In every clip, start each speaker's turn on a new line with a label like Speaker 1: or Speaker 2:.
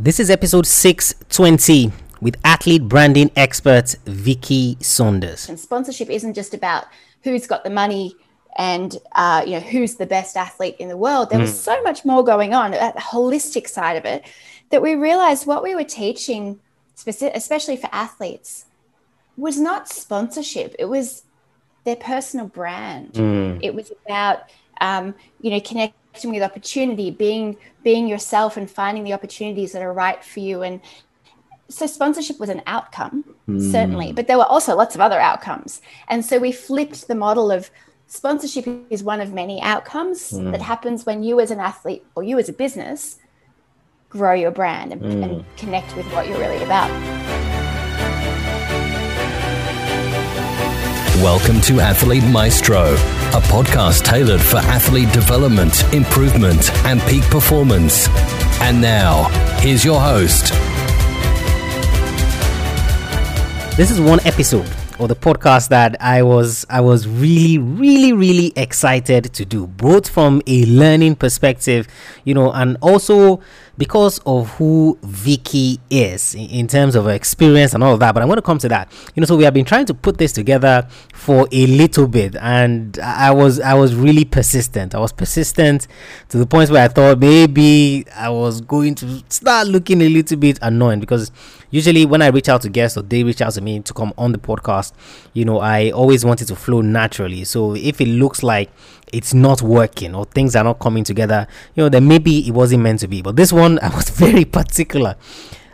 Speaker 1: This is episode 620 with athlete branding expert Vicky Saunders.
Speaker 2: And sponsorship isn't just about who's got the money and uh, you know who's the best athlete in the world. There was mm. so much more going on at the holistic side of it that we realized what we were teaching, especially for athletes, was not sponsorship. It was their personal brand. Mm. It was about um, you know connecting with opportunity, being being yourself, and finding the opportunities that are right for you. And so sponsorship was an outcome, mm. certainly, but there were also lots of other outcomes. And so we flipped the model of sponsorship is one of many outcomes mm. that happens when you as an athlete or you as a business grow your brand and, mm. and connect with what you're really about.
Speaker 3: Welcome to Athlete Maestro, a podcast tailored for athlete development, improvement, and peak performance. And now, here's your host.
Speaker 1: This is one episode or the podcast that I was I was really really really excited to do both from a learning perspective you know and also because of who Vicky is in terms of her experience and all of that. But I'm going to come to that. You know, so we have been trying to put this together for a little bit, and I was I was really persistent. I was persistent to the point where I thought maybe I was going to start looking a little bit annoying because usually when I reach out to guests or they reach out to me to come on the podcast, you know, I always want it to flow naturally. So if it looks like it's not working or things are not coming together, you know, then maybe it wasn't meant to be. But this one, I was very particular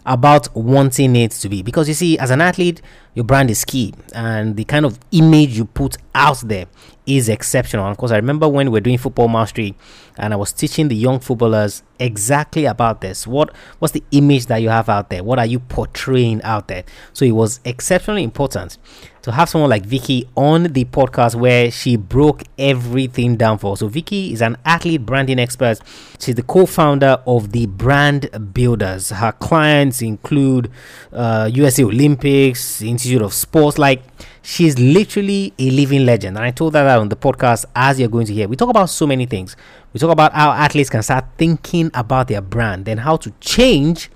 Speaker 1: about wanting it to be because you see, as an athlete, your brand is key and the kind of image you put out there is exceptional. And of course, I remember when we are doing football mastery and I was teaching the young footballers exactly about this. What what's the image that you have out there? What are you portraying out there? So it was exceptionally important to have someone like Vicky on the podcast where she broke everything down for us. So Vicky is an athlete branding expert. She's the co-founder of the Brand Builders. Her clients include uh, USA Olympics, Institute of Sports, like she's literally a living legend. And I told her that on the podcast, as you're going to hear. We talk about so many things. We talk about how athletes can start thinking about their brand, then how to change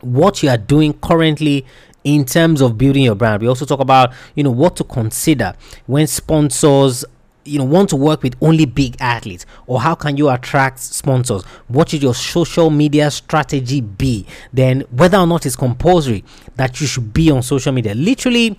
Speaker 1: what you are doing currently in terms of building your brand. We also talk about, you know, what to consider when sponsors you know want to work with only big athletes or how can you attract sponsors? What should your social media strategy be? Then whether or not it's compulsory that you should be on social media. Literally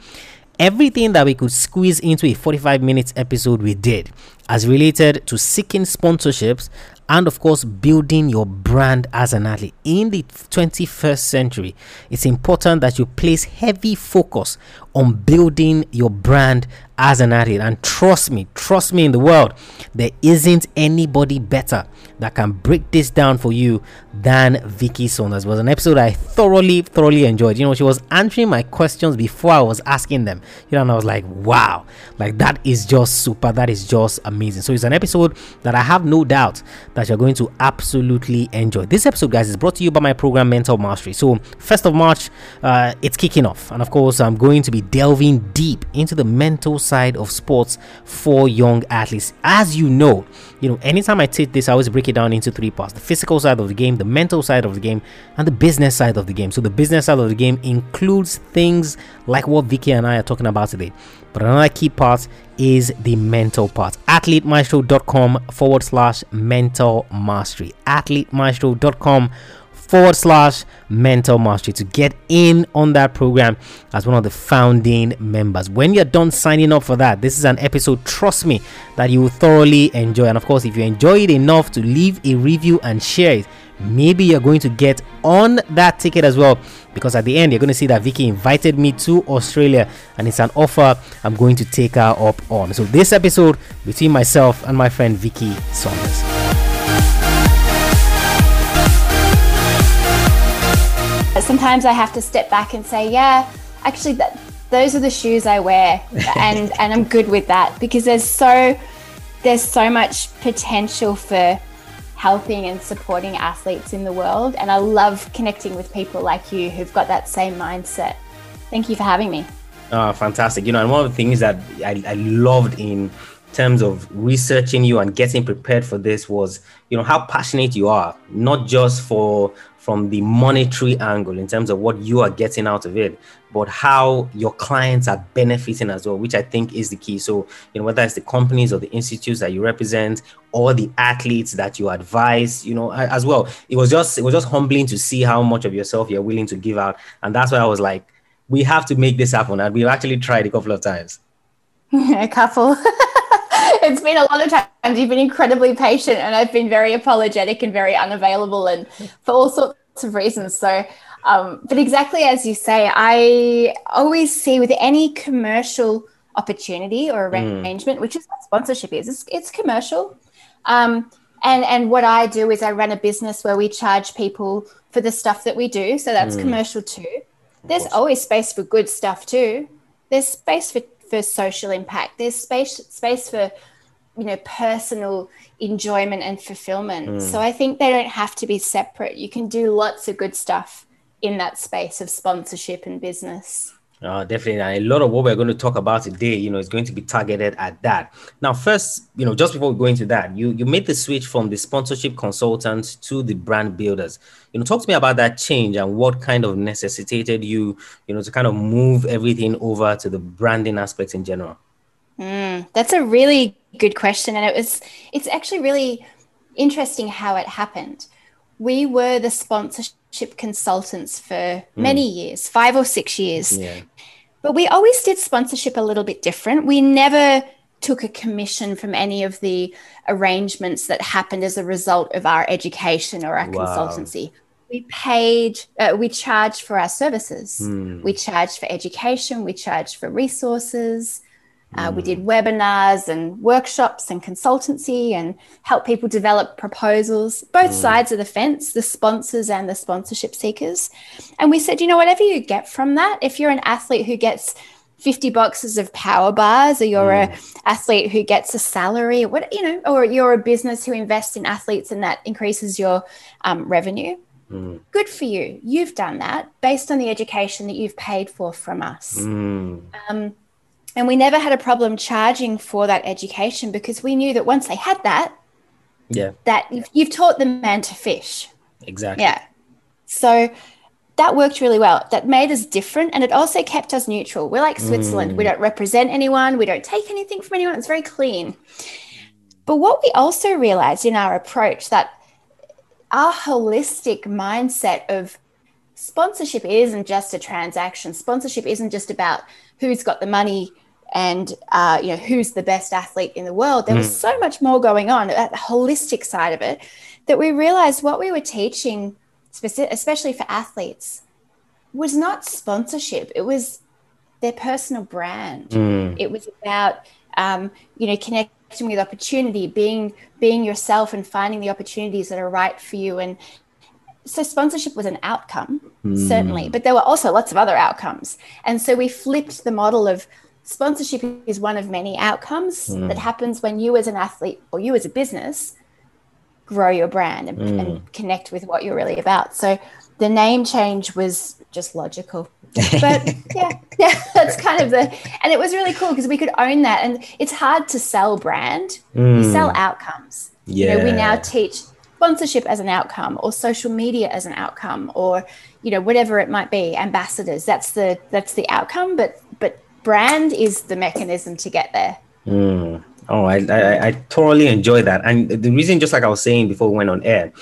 Speaker 1: everything that we could squeeze into a 45 minutes episode we did as related to seeking sponsorships and of course building your brand as an athlete. In the 21st century it's important that you place heavy focus on building your brand as an athlete. And trust me trust me in the world there isn't anybody better that can break this down for you than Vicky Saunders. It was an episode I thoroughly, thoroughly enjoyed. You know, she was answering my questions before I was asking them. You know, and I was like, wow, like that is just super. That is just amazing. So it's an episode that I have no doubt that you're going to absolutely enjoy. This episode, guys, is brought to you by my program Mental Mastery. So, first of March, uh, it's kicking off, and of course, I'm going to be delving deep into the mental side of sports for young athletes. As you know, you know, anytime I take this, I always break it down into three parts: the physical side of the game, the mental side of the game, and the business side of the game. So, the business side of the game includes things like what Vicky and I are talking about today. But another key part is the mental part. AthleteMaestro.com forward slash mental mastery. AthleteMaestro.com forward slash mental mastery to get in on that program as one of the founding members. When you're done signing up for that, this is an episode, trust me, that you will thoroughly enjoy. And of course, if you enjoy it enough to leave a review and share it, maybe you're going to get on that ticket as well because at the end you're going to see that Vicky invited me to Australia and it's an offer I'm going to take her up on. So this episode between myself and my friend Vicky Saunders.
Speaker 2: Sometimes I have to step back and say, yeah, actually that those are the shoes I wear and and I'm good with that because there's so there's so much potential for helping and supporting athletes in the world. And I love connecting with people like you who've got that same mindset. Thank you for having me.
Speaker 1: Oh, fantastic. You know, and one of the things that I, I loved in terms of researching you and getting prepared for this was, you know, how passionate you are, not just for from the monetary angle in terms of what you are getting out of it, but how your clients are benefiting as well, which I think is the key. So, you know, whether it's the companies or the institutes that you represent or the athletes that you advise, you know, as well. It was just it was just humbling to see how much of yourself you're willing to give out. And that's why I was like, we have to make this happen. And we've actually tried a couple of times.
Speaker 2: a couple. it's been a lot of times. You've been incredibly patient, and I've been very apologetic and very unavailable, and for all sorts of reasons. So, um, but exactly as you say, I always see with any commercial opportunity or mm. arrangement, mm. which is what sponsorship is, it's, it's commercial. Um, and and what I do is I run a business where we charge people for the stuff that we do. So that's mm. commercial too. There's always space for good stuff too. There's space for for social impact. There's space space for you know personal enjoyment and fulfillment mm. so i think they don't have to be separate you can do lots of good stuff in that space of sponsorship and business
Speaker 1: uh, definitely. And a lot of what we're going to talk about today, you know, is going to be targeted at that. Now, first, you know, just before we go into that, you you made the switch from the sponsorship consultants to the brand builders. You know, talk to me about that change and what kind of necessitated you, you know, to kind of move everything over to the branding aspects in general.
Speaker 2: Mm, that's a really good question, and it was it's actually really interesting how it happened. We were the sponsorship consultants for mm. many years, five or six years. Yeah. But we always did sponsorship a little bit different. We never took a commission from any of the arrangements that happened as a result of our education or our wow. consultancy. We paid, uh, we charged for our services. Mm. We charged for education, we charged for resources, uh, we did webinars and workshops and consultancy and help people develop proposals, both mm. sides of the fence, the sponsors and the sponsorship seekers. And we said, you know, whatever you get from that, if you're an athlete who gets 50 boxes of power bars or you're mm. a athlete who gets a salary what you know or you're a business who invests in athletes and that increases your um, revenue mm. good for you you've done that based on the education that you've paid for from us mm. um, and we never had a problem charging for that education because we knew that once they had that,
Speaker 1: yeah,
Speaker 2: that you've, you've taught the man to fish.
Speaker 1: Exactly.
Speaker 2: Yeah. So that worked really well. That made us different and it also kept us neutral. We're like Switzerland. Mm. We don't represent anyone, we don't take anything from anyone. It's very clean. But what we also realized in our approach that our holistic mindset of sponsorship isn't just a transaction. Sponsorship isn't just about who's got the money and uh, you know who's the best athlete in the world there mm. was so much more going on at the holistic side of it that we realized what we were teaching especially for athletes was not sponsorship it was their personal brand mm. it was about um, you know connecting with opportunity being being yourself and finding the opportunities that are right for you and so sponsorship was an outcome mm. certainly but there were also lots of other outcomes and so we flipped the model of sponsorship is one of many outcomes mm. that happens when you as an athlete or you as a business grow your brand and, mm. and, connect with what you're really about so the name change was just logical but yeah yeah that's kind of the and it was really cool because we could own that and it's hard to sell brand mm. we sell outcomes yeah. you know we now teach sponsorship as an outcome or social media as an outcome or you know whatever it might be ambassadors that's the that's the outcome but brand is the mechanism to get there.
Speaker 1: Mm. Oh, I, I, I totally enjoy that. And the reason, just like I was saying before we went on air,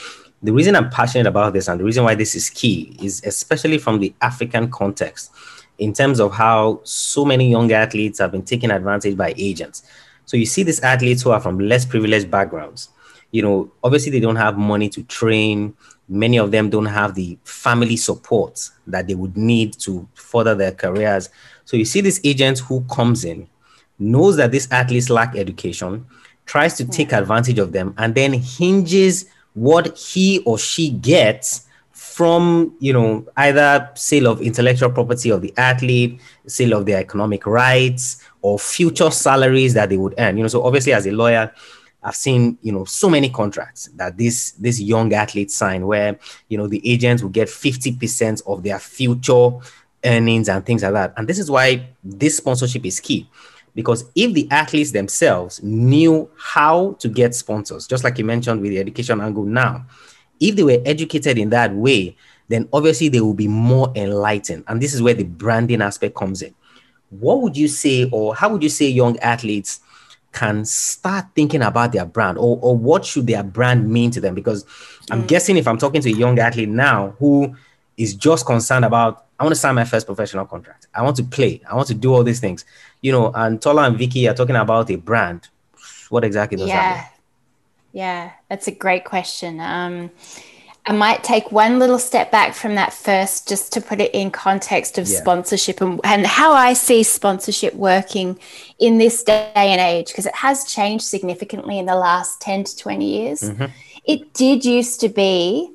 Speaker 1: the reason I'm passionate about this and the reason why this is key is especially from the African context in terms of how so many young athletes have been taken advantage by agents. So you see these athletes who are from less privileged backgrounds. You know, obviously they don't have money to train. Many of them don't have the family support that they would need to further their careers. So you see this agent who comes in, knows that these athletes lack education, tries to take hmm. advantage of them, and then hinges what he or she gets from you know either sale of intellectual property of the athlete sale of their economic rights or future salaries that they would earn. You know so obviously as a lawyer I've seen, you know, so many contracts that this this young athletes sign where, you know, the agents will get 50% of their future earnings and things like that. And this is why this sponsorship is key Because if the athletes themselves knew how to get sponsors, just like you mentioned with the education angle now, if they were educated in that way, then obviously they will be more enlightened. And this is where the branding aspect comes in. What would you say, or how would you say young athletes can start thinking about their brand, or, or what should their brand mean to them? Because I'm mm. guessing if I'm talking to a young athlete now who is just concerned about, I want to sign my first professional contract, I want to play, I want to do all these things, you know, and Tola and Vicky are talking about a brand. What exactly does
Speaker 2: yeah.
Speaker 1: that mean?
Speaker 2: Yeah, that's a great question. Um, I might take one little step back from that first, just to put it in context of yeah. sponsorship and, and how I see sponsorship working in this day and age, because it has changed significantly in the last 10 to 20 years. Mm-hmm. It did used to be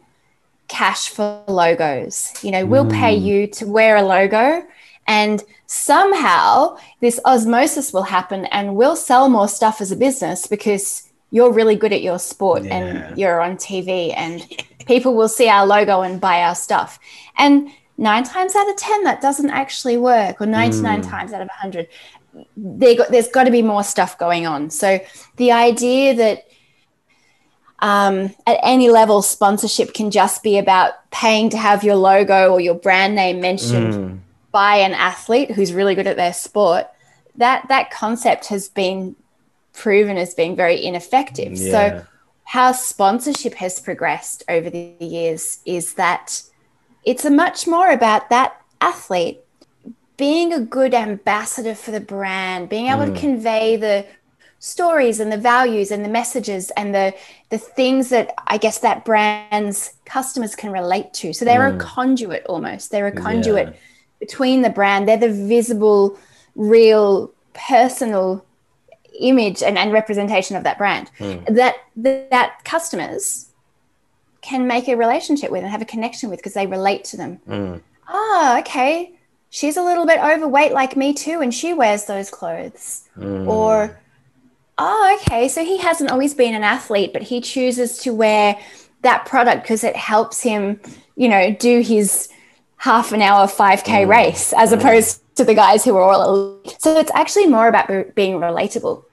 Speaker 2: cash for logos. You know, we'll mm. pay you to wear a logo, and somehow this osmosis will happen, and we'll sell more stuff as a business because you're really good at your sport yeah. and you're on TV and people will see our logo and buy our stuff. And nine times out of 10, that doesn't actually work, or 99 mm. times out of 100. Got, there's got to be more stuff going on. So the idea that um, at any level, sponsorship can just be about paying to have your logo or your brand name mentioned mm. by an athlete who's really good at their sport. That that concept has been proven as being very ineffective. Yeah. So, how sponsorship has progressed over the years is that it's a much more about that athlete being a good ambassador for the brand, being able mm. to convey the stories and the values and the messages and the the things that I guess that brand's customers can relate to. So they're mm. a conduit almost. They're a conduit yeah. between the brand. They're the visible, real, personal image and, and representation of that brand mm. that, that that customers can make a relationship with and have a connection with because they relate to them. Mm. Oh, okay. She's a little bit overweight like me too, and she wears those clothes. Mm. Or, oh, okay. So he hasn't always been an athlete, but he chooses to wear that product because it helps him, you know, do his half an hour 5K mm. race as mm. opposed to the guys who are all elite. So it's actually more about being relatable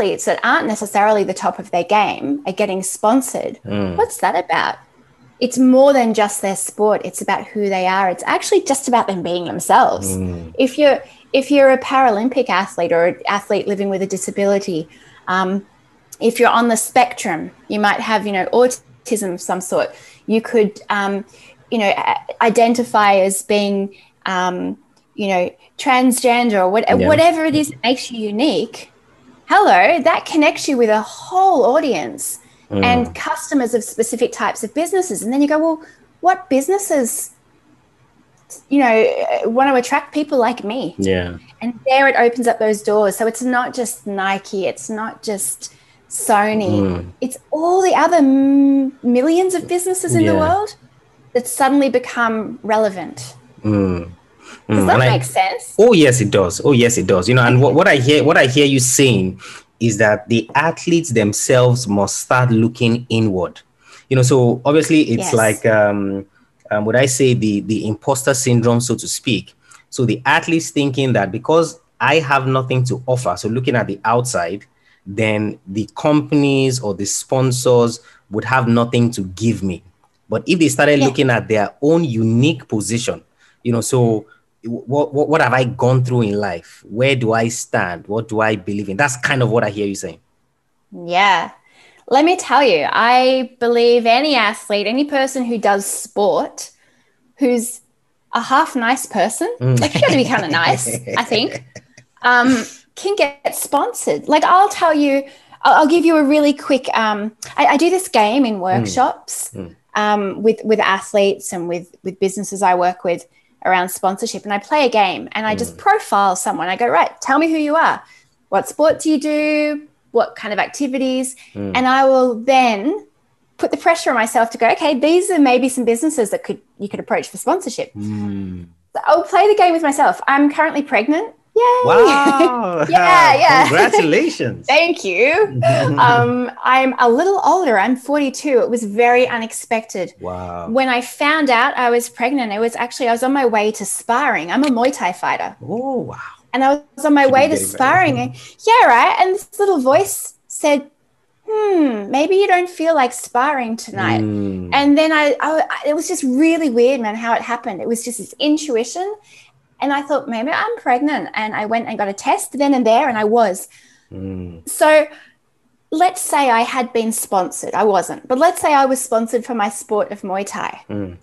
Speaker 2: athletes that aren't necessarily the top of their game are getting sponsored. Mm. What's that about? It's more than just their sport. It's about who they are. It's actually just about them being themselves. Mm. If you're if you're a Paralympic athlete or an athlete living with a disability, um, if you're on the spectrum, you might have you know autism of some sort. You could um, you know identify as being um, you know transgender or what, yeah. whatever it is that makes you unique hello, that connects you with a whole audience mm. and customers of specific types of businesses. And then you go, well, what businesses, you know, want to attract people like me?
Speaker 1: Yeah.
Speaker 2: And there it opens up those doors. So it's not just Nike, it's not just Sony, mm. it's all the other m- millions of businesses in yeah. the world that suddenly become relevant.
Speaker 1: Mm.
Speaker 2: Does mm, that make I, sense?
Speaker 1: Oh yes, it does. Oh yes, it does. You know, and what, what I hear what I hear you saying is that the athletes themselves must start looking inward. You know, so obviously it's yes. like um, um would I say the the imposter syndrome, so to speak. So the athletes thinking that because I have nothing to offer, so looking at the outside, then the companies or the sponsors would have nothing to give me. But if they started yeah. looking at their own unique position, you know, so what, what what have I gone through in life? Where do I stand? What do I believe in? That's kind of what I hear you saying.
Speaker 2: Yeah. Let me tell you, I believe any athlete, any person who does sport, who's a half nice person, mm. like you got to be kind of nice, I think, um, can get sponsored. Like I'll tell you, I'll, I'll give you a really quick. Um, I, I, do this game in mm. workshops mm. Um, with with athletes and with with businesses I work with around sponsorship and I play a game and I just mm. profile someone. I go, right, tell me who you are. What sport do you do? What kind of activities? Mm. And I will then put the pressure on myself to go, okay, these are maybe some businesses that could you could approach for sponsorship.
Speaker 1: Mm.
Speaker 2: So I'll play the game with myself. I'm currently pregnant. Yay!
Speaker 1: Wow!
Speaker 2: yeah, yeah.
Speaker 1: Congratulations.
Speaker 2: Thank you. um, I'm a little older. I'm 42. It was very unexpected.
Speaker 1: Wow.
Speaker 2: When I found out I was pregnant, it was actually I was on my way to sparring. I'm a Muay Thai fighter.
Speaker 1: Oh wow!
Speaker 2: And I was on my way to sparring. And, yeah, right. And this little voice said, hmm, maybe you don't feel like sparring tonight. Mm. And then I, I, it was just really weird, man, how it happened. It was just this intuition. And I thought, maybe I'm pregnant. And I went and got a test then and there, and I was. Mm. So let's say I had been sponsored. I wasn't, but let's say I was sponsored for my sport of Muay Thai. Mm.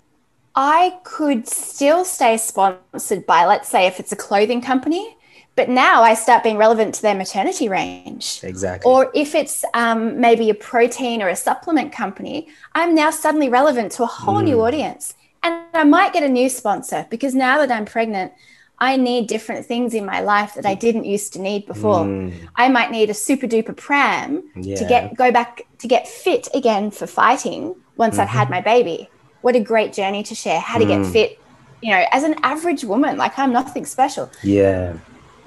Speaker 2: I could still stay sponsored by, let's say, if it's a clothing company, but now I start being relevant to their maternity range.
Speaker 1: Exactly.
Speaker 2: Or if it's um, maybe a protein or a supplement company, I'm now suddenly relevant to a whole mm. new audience. And I might get a new sponsor because now that I'm pregnant, I need different things in my life that I didn't used to need before. Mm. I might need a super duper pram yeah. to get go back to get fit again for fighting once mm-hmm. I've had mm-hmm. my baby. What a great journey to share how to mm. get fit, you know, as an average woman, like I'm nothing special.
Speaker 1: Yeah.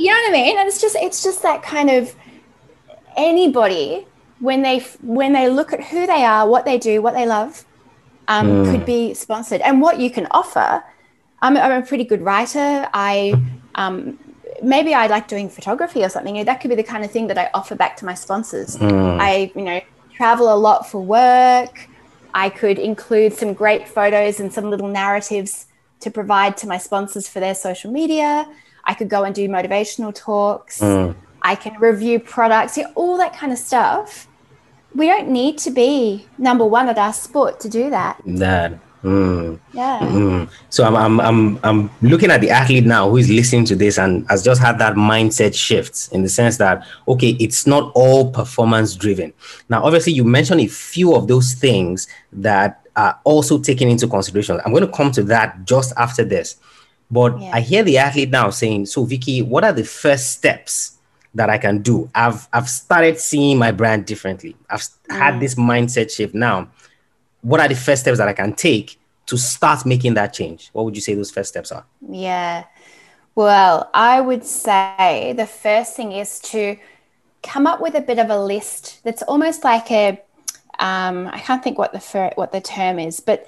Speaker 2: You know what I mean? And it's just it's just that kind of anybody when they when they look at who they are, what they do, what they love, um, mm. could be sponsored. And what you can offer I'm, I'm a pretty good writer. I um, maybe I like doing photography or something. That could be the kind of thing that I offer back to my sponsors. Mm. I, you know, travel a lot for work. I could include some great photos and some little narratives to provide to my sponsors for their social media. I could go and do motivational talks. Mm. I can review products, you know, all that kind of stuff. We don't need to be number one at our sport to do that.
Speaker 1: That
Speaker 2: Mm. Yeah.
Speaker 1: Mm. So I'm, I'm I'm I'm looking at the athlete now who is listening to this and has just had that mindset shift in the sense that okay, it's not all performance driven. Now, obviously, you mentioned a few of those things that are also taken into consideration. I'm going to come to that just after this. But yeah. I hear the athlete now saying, "So, Vicky, what are the first steps that I can do? I've I've started seeing my brand differently. I've mm. had this mindset shift now." what are the first steps that I can take to start making that change? What would you say those first steps are?
Speaker 2: Yeah. Well, I would say the first thing is to come up with a bit of a list that's almost like a um, I can't think what the fir- what the term is, but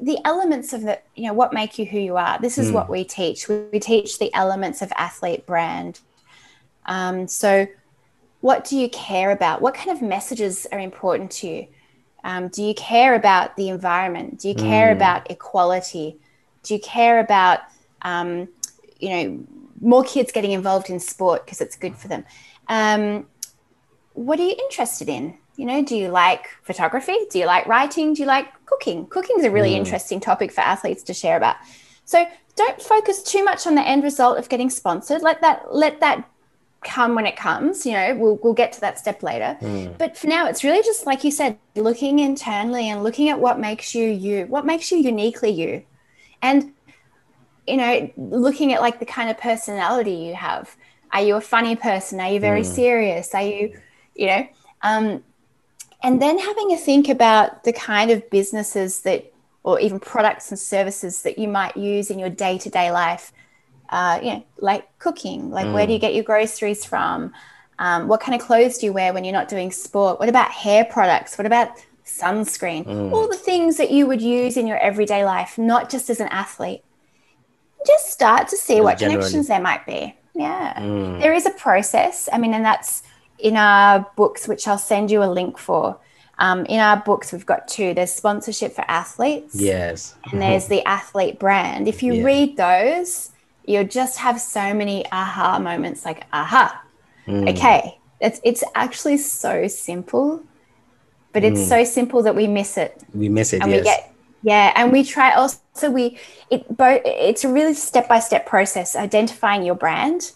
Speaker 2: the elements of the you know what make you who you are. This is mm. what we teach. We, we, teach the elements of athlete brand. Um, so, what do you care about? What kind of messages are important to you? Um, do you care about the environment? Do you care mm. about equality? Do you care about, um, you know, more kids getting involved in sport because it's good for them? Um, what are you interested in? You know, do you like photography? Do you like writing? Do you like cooking? Cooking is a really mm. interesting topic for athletes to share about. So don't focus too much on the end result of getting sponsored. Let that let that come when it comes you know we'll, we'll get to that step later mm. but for now it's really just like you said looking internally and looking at what makes you you what makes you uniquely you and you know looking at like the kind of personality you have are you a funny person are you very mm. serious are you you know um and then having a think about the kind of businesses that or even products and services that you might use in your day-to-day life uh, you know, like cooking, like mm. where do you mm. get your groceries from? Um, what kind of clothes do you wear when you're not doing sport? What about hair products? What about sunscreen? Mm. All the things that you would use in your everyday life, not just as an athlete. Just start to see what connections there might be. Yeah. Mm. There is a process. I mean, and that's in our books, which I'll send you a link for. Um, in our books, we've got two. There's sponsorship for athletes.
Speaker 1: Yes.
Speaker 2: And there's the athlete brand. If you yeah. read those, you'll just have so many aha moments like aha mm. okay it's it's actually so simple but it's mm. so simple that we miss it
Speaker 1: we miss it
Speaker 2: and
Speaker 1: yes.
Speaker 2: we get yeah and we try also we it both it's a really step by step process identifying your brand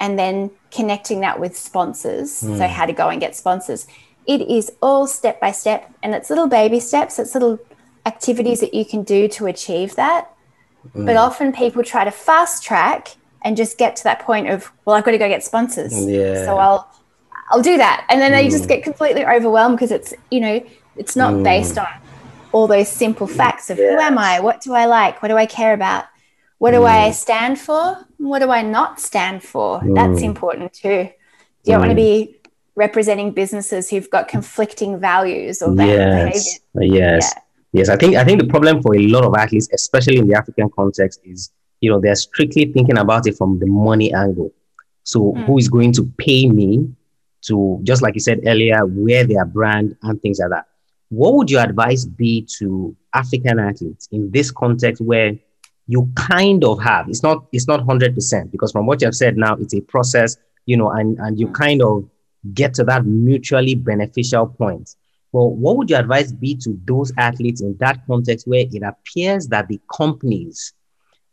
Speaker 2: and then connecting that with sponsors mm. so how to go and get sponsors it is all step by step and it's little baby steps it's little activities that you can do to achieve that Mm. But often people try to fast track and just get to that point of, well, I've got to go get sponsors.
Speaker 1: Yeah.
Speaker 2: So I'll I'll do that. And then mm. they just mm. get completely overwhelmed because it's, you know, it's not mm. based on all those simple facts of yes. who am I? What do I like? What do I care about? What do I mm. stand for? What do I not stand for? That's mm. important too. You don't want to be representing businesses who've got conflicting values or
Speaker 1: yes. behaviors. Yes. Yeah. Yes, I think I think the problem for a lot of athletes, especially in the African context, is you know, they're strictly thinking about it from the money angle. So mm. who is going to pay me to, just like you said earlier, wear their brand and things like that. What would your advice be to African athletes in this context where you kind of have, it's not, it's not 100% because from what you have said now, it's a process, you know, and, and you kind of get to that mutually beneficial point. Well, what would your advice be to those athletes in that context where it appears that the companies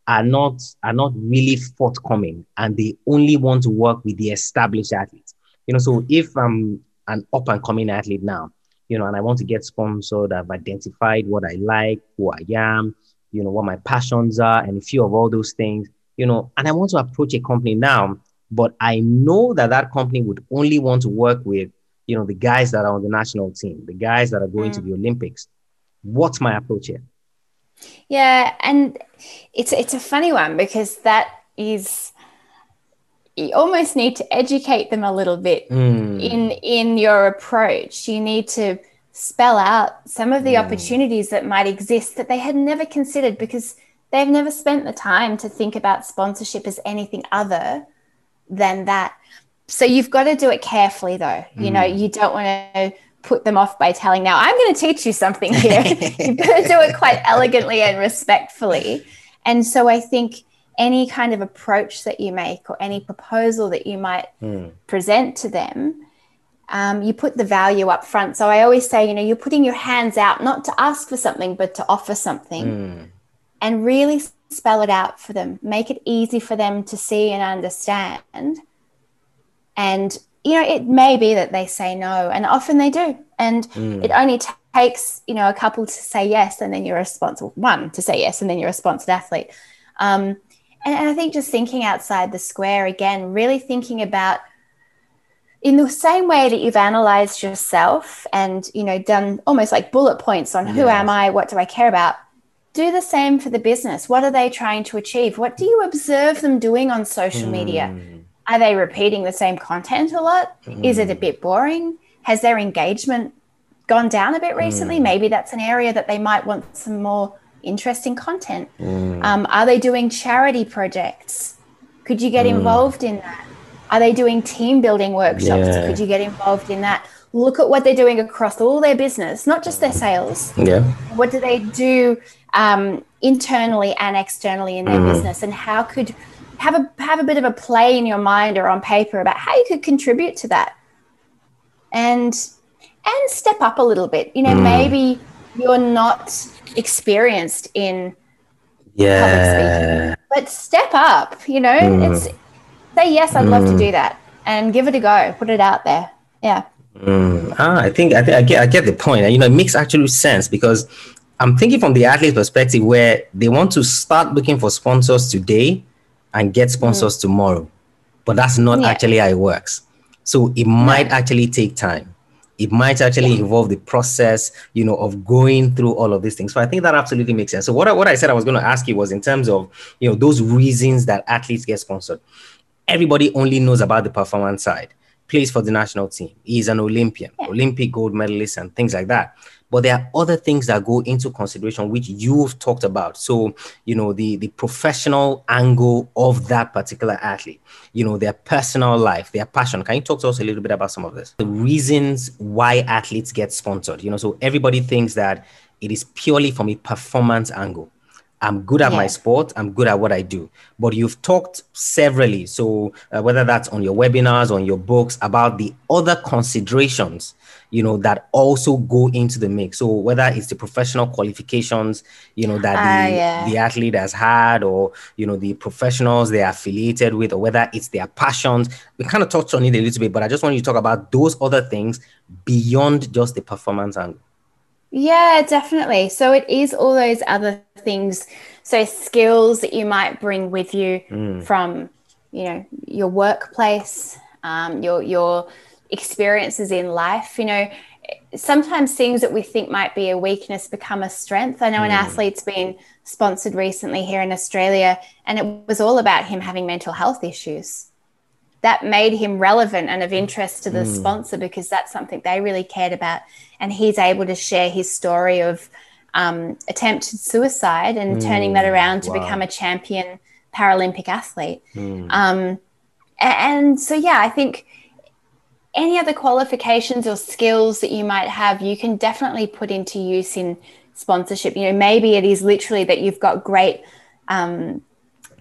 Speaker 1: are not are not really forthcoming and they only want to work with the established athletes. You know, so if I'm an up and coming athlete now, you know, and I want to get sponsored, I've identified what I like, who I am, you know, what my passions are, and a few of all those things, you know, and I want to approach a company now, but I know that that company would only want to work with, you know, the guys that are on the national team, the guys that are going mm. to the Olympics. What's my approach here?
Speaker 2: Yeah, and it's it's a funny one because that is you almost need to educate them a little bit mm. in in your approach. You need to spell out some of the mm. opportunities that might exist that they had never considered because they've never spent the time to think about sponsorship as anything other than that. So you've got to do it carefully though. Mm. You know, mm. you don't want to put them off by telling, now I'm going to teach you something here. You've got to do it quite elegantly and respectfully. And so I think any kind of approach that you make or any proposal that you might mm. present to them, um, you put the value up front. So I always say, you know, you're putting your hands out not to ask for something, but to offer something mm. and really spell it out for them. Make it easy for them to see and understand. And you know, it may be that they say no, and often they do. And mm. it only t- takes, you know, a couple to say yes, and then you're a sponsored one to say yes, and then you're a sponsored athlete. Um, and, and I think just thinking outside the square again, really thinking about in the same way that you've analyzed yourself and you know done almost like bullet points on who am i what do i care about do the same for the business what are they trying to achieve what do you observe them doing on social mm. media are they repeating the same content a lot? Mm. Is it a bit boring? Has their engagement gone down a bit recently? Mm. Maybe that's an area that they might want some more interesting content. Mm. Um, are they doing charity projects? Could you get involved in that? Are they doing team building workshops? Yeah. Could you get involved in that? Look at what they're doing across all their business, not just their sales.
Speaker 1: Yeah.
Speaker 2: What do they do um, internally and externally in their mm. business? And how could have a have a bit of a play in your mind or on paper about how you could contribute to that and and step up a little bit you know mm. maybe you're not experienced in
Speaker 1: yeah
Speaker 2: but step up you know mm. it's say yes i'd mm. love to hmm. do that and give it a go put it out there yeah
Speaker 1: hmm. ah, i think I, think I get i get the point and you know it makes actually sense because i'm thinking from the athlete perspective where they want to start looking for sponsors today and get sponsors mm. tomorrow. But that's not yeah. actually how it works. So it might actually take time. It might actually yeah. involve the process, you know, of going through all of these things. So I think that absolutely makes sense. So what I, what I said I was going to ask you was in terms of, you know, those reasons that athletes get sponsored. Everybody only knows about the performance side. Plays for the national team. He's an Olympian, yeah. Olympic gold medalist, and things like that. But there are other things that go into consideration which you've talked about. So you know the the professional angle of that particular athlete. You know their personal life their passion. Can you talk to us a little bit about some of this? The reasons why athletes get sponsored. You know so everybody thinks that it is purely from a performance angle I'm good at yeah. my sport. I'm good at what I do. But you've talked severally, so uh, whether that's on your webinars, on your books, about the other considerations, you know, that also go into the mix. So whether it's the professional qualifications, you know, that the, uh, yeah. the athlete has had, or you know, the professionals they're affiliated with, or whether it's their passions. We kind of touched on it a little bit, but I just want you to talk about those other things beyond just the performance angle.
Speaker 2: Yeah, definitely. So it is all those other things. So skills that you might bring with you mm. from, you know, your workplace, um, your your experiences in life. You know, sometimes things that we think might be a weakness become a strength. I know mm. an athlete's been sponsored recently here in Australia, and it was all about him having mental health issues that made him relevant and of interest to the mm. sponsor because that's something they really cared about. And he's able to share his story of um, attempted suicide and mm. turning that around to wow. become a champion Paralympic athlete. Um, and so, yeah, I think any other qualifications or skills that you might have, you can definitely put into use in sponsorship. You know, maybe it is literally that you've got great um,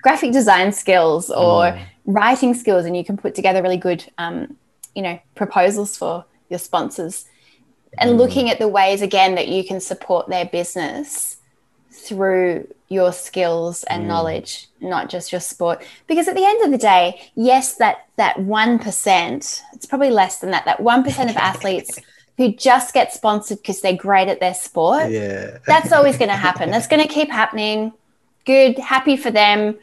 Speaker 2: graphic design skills or mm. writing skills, and you can put together really good, um, you know, proposals for your sponsors. And mm. looking at the ways again that you can support their business through your skills and mm. knowledge, not just your sport. Because at the end of the day, yes, that that one percent, it's probably less than that. That one percent of athletes who just get sponsored because they're great at their sport.
Speaker 1: Yeah.
Speaker 2: That's always going to happen. That's going to keep happening. Good, happy for them.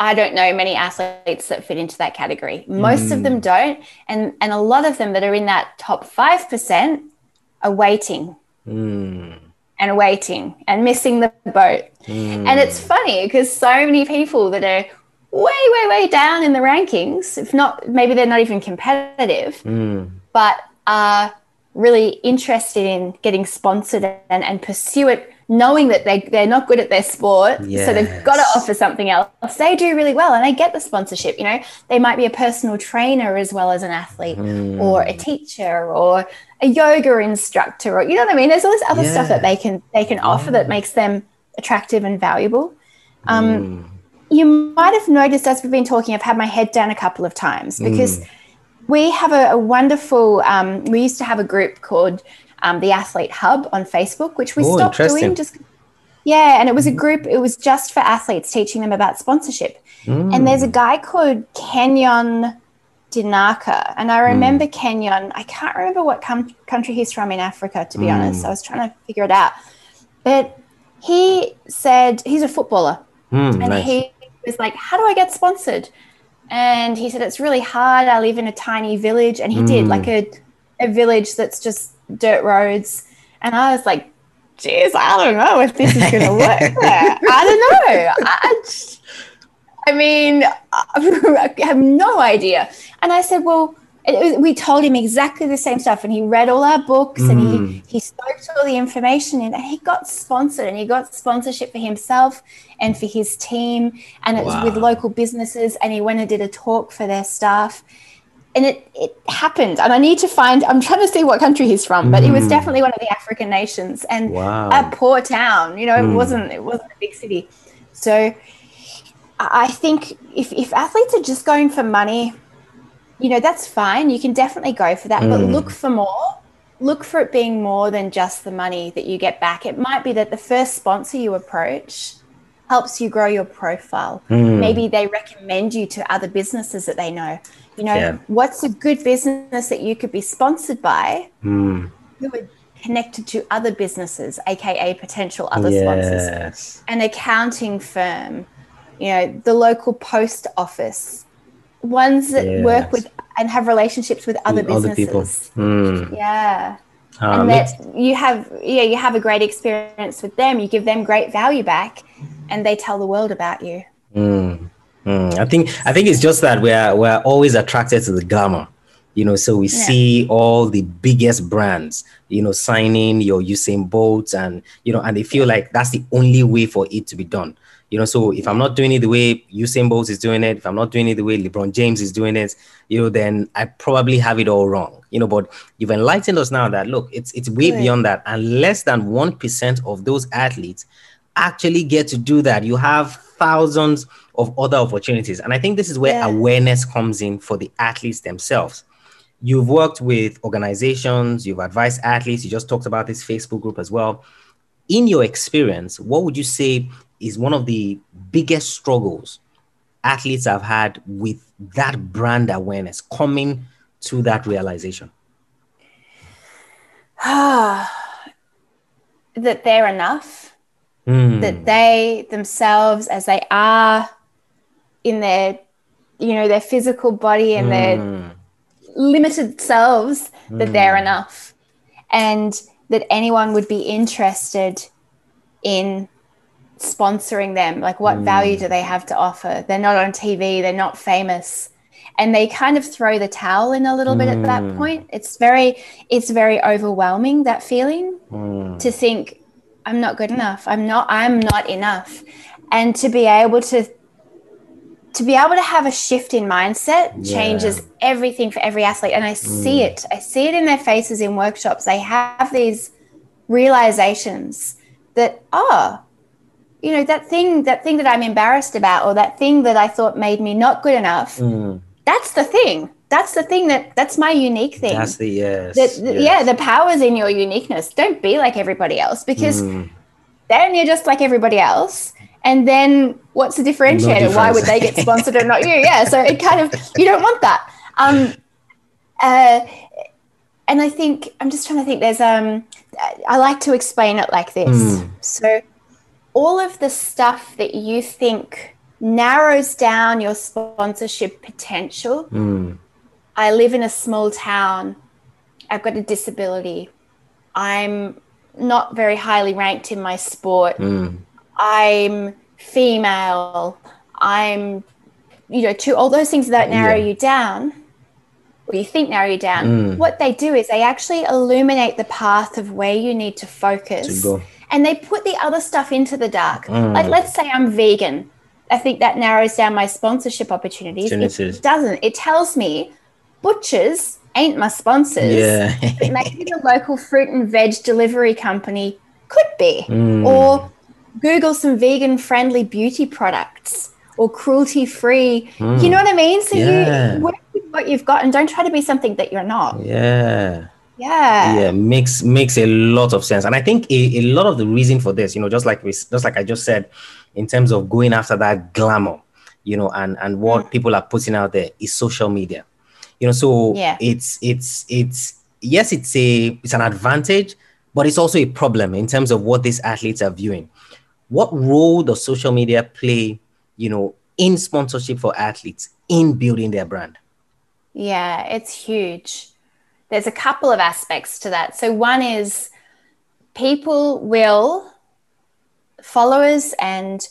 Speaker 2: I don't know many athletes that fit into that category. Most of them mm. don't, and and a lot of them that are in that top five percent are waiting. Mm. And waiting and missing the boat. And it's mm. funny because so many people that are way, way, way down in the rankings, if not, maybe they're not even competitive, but are really interested in getting sponsored and, and pursue it, knowing that they, they're not good at their sport. So they've got to offer something else. They do really well and they get the sponsorship. You know, they might be a personal trainer as well as an athlete or a teacher or a yoga instructor or you know what I mean? There's all this other stuff that they can they can offer that makes them attractive and valuable. Um, You might have noticed as we've been talking, I've had my head down a couple of times because we have a, a wonderful. Um, we used to have a group called um, the Athlete Hub on Facebook, which we
Speaker 1: Oh,
Speaker 2: stopped doing just yeah, and it was a mm-hmm. group. It was just for athletes, teaching them about sponsorship. And there's a mm. guy called Kenyon Dinaka, and I mm. remember Kenyon. I can't remember what com- country he's from in Africa, to be mm. honest. I was trying to figure it out, but he said he's a footballer,
Speaker 1: Mm,
Speaker 2: and
Speaker 1: nice.
Speaker 2: he was like, "How do I get sponsored?" And he said, "It's really hard. I live in a tiny village," and he did like a a village that's just dirt roads. And I was like, "Geez, I don't know if this is going to work. I don't know. I, just- I mean, I have no idea." And I said, "Well." it was, we told him exactly the same stuff, and he read all our books, and he hmm. he spoke to all the information, in, and he got sponsored, and he got sponsorship for himself and for his team, and it was with local businesses, and he went and did a talk for their staff, and it it happened. And I need to find. I'm trying to see what country he's from, but it was mm. definitely one of the African nations, and
Speaker 1: Wow.
Speaker 2: a poor town. You know, it mm. wasn't it wasn't a big city, so. I I think if, if athletes are just going for money, you know, that's fine. You can definitely go for that, but mm. look for more. Look for it being more than just the money that you get back. It might be that the first sponsor you approach helps you grow your profile. Maybe they recommend you to other businesses that they know. You know,
Speaker 1: Yeah.
Speaker 2: what's a good business that you could be sponsored by who are connected to other businesses, aka potential other sponsors?
Speaker 1: Yes.
Speaker 2: an accounting firm, you know, the local post office, ones that work with and have relationships with other
Speaker 1: other
Speaker 2: businesses.
Speaker 1: people. Mm.
Speaker 2: Yeah.
Speaker 1: Ah,
Speaker 2: and that you have yeah, you have a great experience with them, you give them great value back and they tell the world about you.
Speaker 1: Mm, Hmm, I think I think it's just that we're we're always attracted to the glamour, you know. So we see all the biggest brands, you know, signing your Usain Bolt, and you know, and they feel like that's the only way for it to be done. You know, so if I'm not doing it the way Usain Bolt is doing it, if I'm not doing it the way LeBron James is doing it, you know, then I probably have it all wrong. You know, but you've enlightened us now that look, it's it's way
Speaker 2: Good.
Speaker 1: beyond that, and less than one percent of those athletes actually get to do that. You have thousands of other opportunities. And I think this is where
Speaker 2: Yeah.
Speaker 1: awareness comes in for the athletes themselves. You've worked with organizations, you've advised athletes, you just talked about this Facebook group as well. In your experience, what would you say is one of the biggest struggles athletes have had with that brand awareness coming to that realization?
Speaker 2: that they're enough,
Speaker 1: Mm,
Speaker 2: that they themselves as they are in their you know, their physical body and their
Speaker 1: mm,
Speaker 2: limited selves that they're enough. And that anyone would be interested in sponsoring them like what value do they have to offer? They're not on tv they're not famous. And they kind of throw the towel in a little bit at that point. It's very it's very overwhelming that feeling to think i'm not good enough i'm not i'm not enough and to be able to to be able to have a shift in mindset changes everything for every athlete. And I see it. I see it in their faces in workshops. They have these realizations that, oh, you know, that thing, that thing that I'm embarrassed about, or that thing that I thought made me not good enough,
Speaker 1: Mm,
Speaker 2: that's the thing. That's the thing that that's my unique thing.
Speaker 1: that's the yes.
Speaker 2: that,
Speaker 1: yes.
Speaker 2: Yeah, the power's in your uniqueness. Don't be like everybody else because
Speaker 1: Mm.
Speaker 2: then you're just like everybody else. And then what's the differentiator? Why would they get sponsored and not you? Yeah. So it kind of, you don't want that. Um, uh, and I think, I'm just trying to think, there's, um, I like to explain it like this.
Speaker 1: Mm.
Speaker 2: So all of the stuff that you think narrows down your sponsorship potential.
Speaker 1: Mm,
Speaker 2: I live in a small town. I've got a disability. I'm not very highly ranked in my sport.
Speaker 1: mm,
Speaker 2: I'm female. I'm, you know, to all those things that narrow
Speaker 1: Yeah.
Speaker 2: you down, or you think narrow you down.
Speaker 1: Mm.
Speaker 2: What they do is they actually illuminate the path of where you need to focus, and they put the other stuff into the dark.
Speaker 1: Mm.
Speaker 2: Like, let's say I'm vegan. I think that narrows down my sponsorship opportunities.
Speaker 1: Opportunities.
Speaker 2: It doesn't. It tells me butchers ain't my sponsors.
Speaker 1: yeah.
Speaker 2: But maybe the local fruit and veg delivery company could be.
Speaker 1: Mm.
Speaker 2: Or Google some vegan friendly beauty products or cruelty free. You know what I mean? So
Speaker 1: Mm. Yeah.
Speaker 2: you work with what you've got and don't try to be something that you're not.
Speaker 1: yeah.
Speaker 2: Yeah.
Speaker 1: yeah makes makes a lot of sense and i think a, a lot of the reason for this you know just like we just like i just said in terms of going after that glamour you know and and what people are putting out there is social media you know so
Speaker 2: Yeah.
Speaker 1: it's it's it's yes it's a it's an advantage but it's also a problem in terms of what these athletes are viewing what role does social media play you know in sponsorship for athletes in building their brand
Speaker 2: Yeah, it's huge. There's a couple of aspects to that. So, one is people will, followers and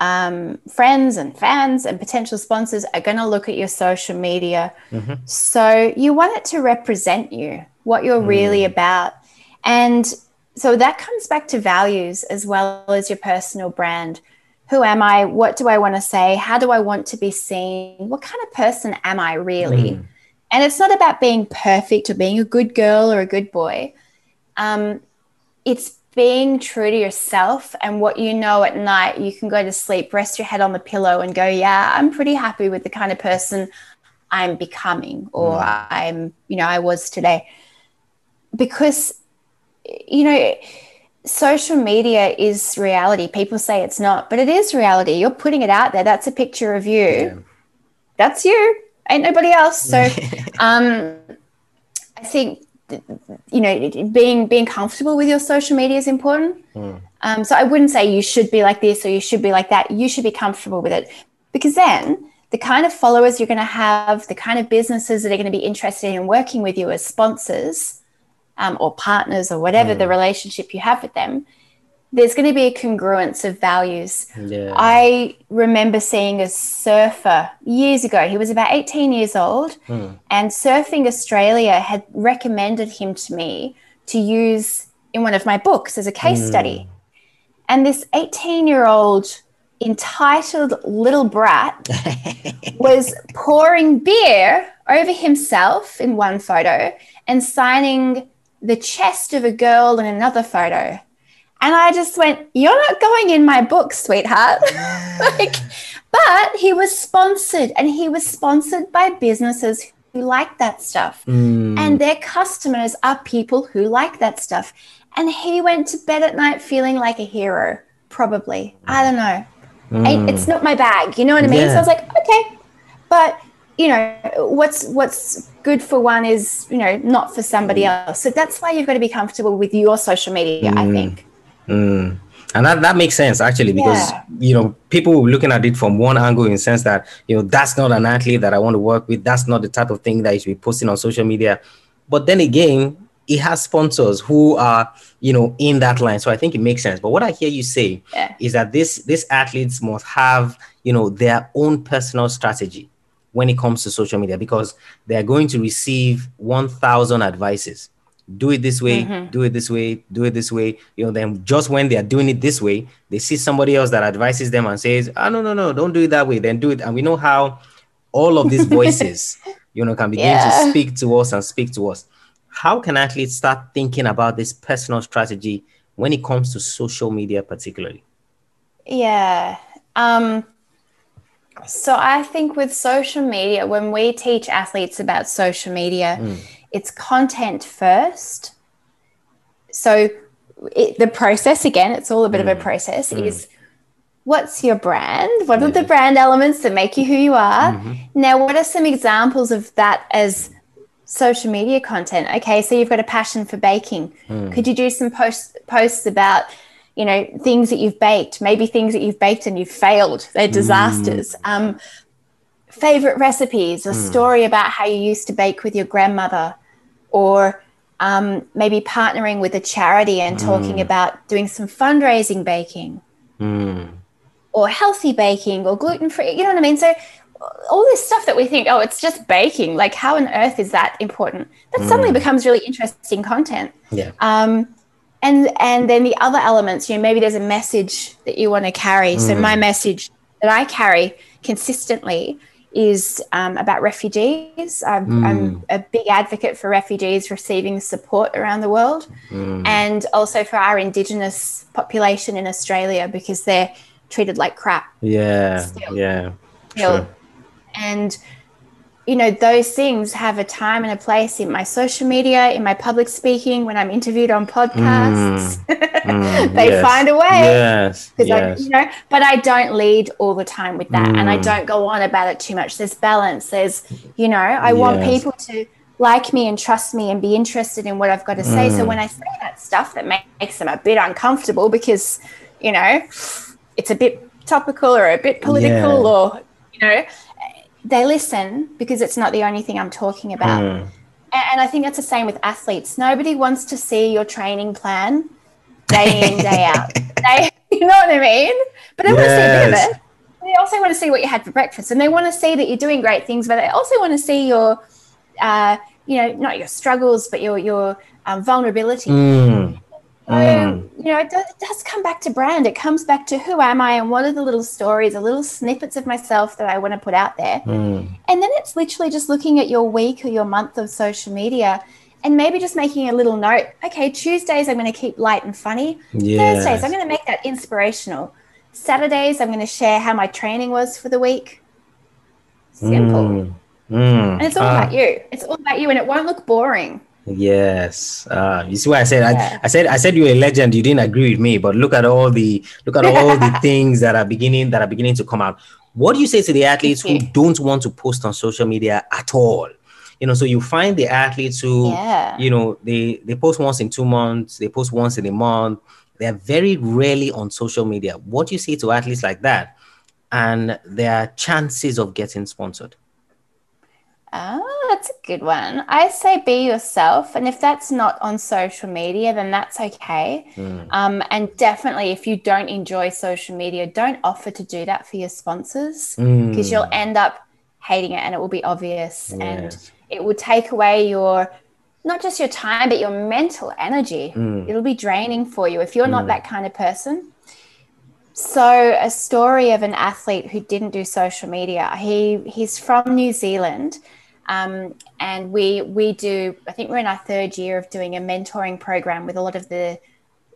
Speaker 2: um, friends and fans and potential sponsors are going to look at your social media. So, you want it to represent you, what you're really about. And so that comes back to values as well as your personal brand. Who am I? What do I want to say? How do I want to be seen? What kind of person am I really? And it's not about being perfect or being a good girl or a good boy. Um, it's being true to yourself and what you know at night. You can go to sleep, rest your head on the pillow, and go, Yeah, I'm pretty happy with the kind of person I'm becoming or I'm, you know, I was today. Because, you know, social media is reality. People say it's not, but it is reality. You're putting it out there. That's a picture of you. That's you. Ain't nobody else. So, um, I think th- you know being being comfortable with your social media is important. Um, so I wouldn't say you should be like this or you should be like that. You should be comfortable with it because then the kind of followers you're going to have, the kind of businesses that are going to be interested in working with you as sponsors um, or partners or whatever the relationship you have with them, there's going to be a congruence of values.
Speaker 1: yeah
Speaker 2: I remember seeing a surfer years ago. He was about 18 years old, hmm. and Surfing Australia had recommended him to me to use in one of my books as a case hmm. study. And this 18 year old entitled little brat was pouring beer over himself in one photo and signing the chest of a girl in another photo. And I just went, You're not going in my book, sweetheart. like, but he was sponsored and he was sponsored by businesses who like that stuff. Mm. And their customers are people who like that stuff. And he went to bed at night feeling like a hero, probably. I don't know. I- mm. it's not my bag. You know what I mean? So I was like, okay. But you know, what's what's good for one is, you know, not for somebody mm. else. So that's why you've got to be comfortable with your social media, I think.
Speaker 1: Mm. And that, that makes sense actually because
Speaker 2: Yeah.
Speaker 1: you know people were looking at it from one angle in the sense that you know that's not an athlete that I want to work with. That's not the type of thing that you should be posting on social media. But then again, it has sponsors who are you know in that line. So I think it makes sense. But what I hear you say
Speaker 2: Yeah.
Speaker 1: is that this these athletes must have you know their own personal strategy when it comes to social media because they are going to receive 1000 advices do it this way, mm-hmm. do it this way, do it this way. You know, then just when they are doing it this way, they see somebody else that advises them and says, "Ah, oh, no, no, no, don't do it that way." Then do it, and we know how all of these voices, you know, can begin yeah. to speak to us and speak to us. How can athletes start thinking about this personal strategy when it comes to social media, particularly?
Speaker 2: Yeah. Um, so I think with social media, when we teach athletes about social media, mm. It's content first. So it, the process, again, it's all a bit mm. of a mm. process, mm. is what's your brand? What yeah. are the brand elements that make you who you are? Mm-hmm. Now, what are some examples of that as social media content? Okay, so you've got a passion for baking. Mm. Could you do some posts posts about you know things that you've baked maybe things that you've baked and you've failed they're disasters mm. um, favorite recipes a mm. story about how you used to bake with your grandmother or um, maybe partnering with a charity and talking mm. about doing some fundraising baking mm. or healthy baking or gluten free you know what i mean so all this stuff that we think oh it's just baking like how on earth is that important that suddenly mm. becomes really interesting content
Speaker 1: yeah
Speaker 2: um, and and then the other elements you know maybe there's a message that you want to carry mm. so my message that i carry consistently is um, about refugees I'm, mm. I'm, a big advocate for refugees receiving support around the world mm. and also for our indigenous population in australia because they're treated like crap
Speaker 1: yeah still. yeah
Speaker 2: still. Sure. and you know, those things have a time and a place in my social media, in my public speaking, when I'm interviewed on podcasts. Mm, mm, they yes, find a way.
Speaker 1: Yes. Yes.
Speaker 2: I, you know, but I don't lead all the time with that. Mm. And I mm. don't go on about it too much. There's balance. There's, you know, I yes. want people to like me and trust me and be interested in what I've got to say. So mm. when I say that stuff that makes them a bit uncomfortable because, you know, it's a bit topical or a bit political yeah. or, you know, they listen because it's not the only thing I'm talking about. Mm. And I think that's the same with athletes. Nobody wants to see your training plan day in, day out. They, you know what I mean? But they yes. want to see a bit of it. They also want to see what you had for breakfast, and they want to see that you're doing great things. But they also want to see your, uh, you know, not your struggles, but your your um, vulnerability. Mm. Mm. you know, it does, it does, come back to brand. It comes back to who am I and what are the little stories, the little snippets of myself that I want to put out there. Mm. And then it's literally just looking at your week or your month of social media and maybe just making a little note. Okay, Tuesdays I'm going to keep light and funny. Yes. Thursdays I'm going to make that inspirational. Saturdays I'm going to share how my training was for the week. Simple. Mm. mm. And it's all uh, about you. It's all about you and it won't look boring.
Speaker 1: Yes. Uh, you see why I said yeah. I, I, said I said you're a legend. You didn't agree with me, but look at all the look at all the things that are beginning that are beginning to come out. What do you say to the athletes who don't want to post on social media at all? You know, so you find the athletes who yeah. you know they they post once in two months, they post once in a month. They're very rarely on social media. What do you say to athletes like that and their chances of getting sponsored?
Speaker 2: Oh, that's a good one. I say be yourself. And if that's not on social media, then that's okay. Mm. Um, and definitely, if you don't enjoy social media, don't offer to do that for your sponsors because mm. you'll end up hating it and it will be obvious. Yes. And it will take away your, not just your time, but your mental energy. Mm. It'll be draining for you if you're not mm. that kind of person. So, a story of an athlete who didn't do social media. He he's from New Zealand um, and we we do. I think we're in our third year of doing a mentoring program with a lot of the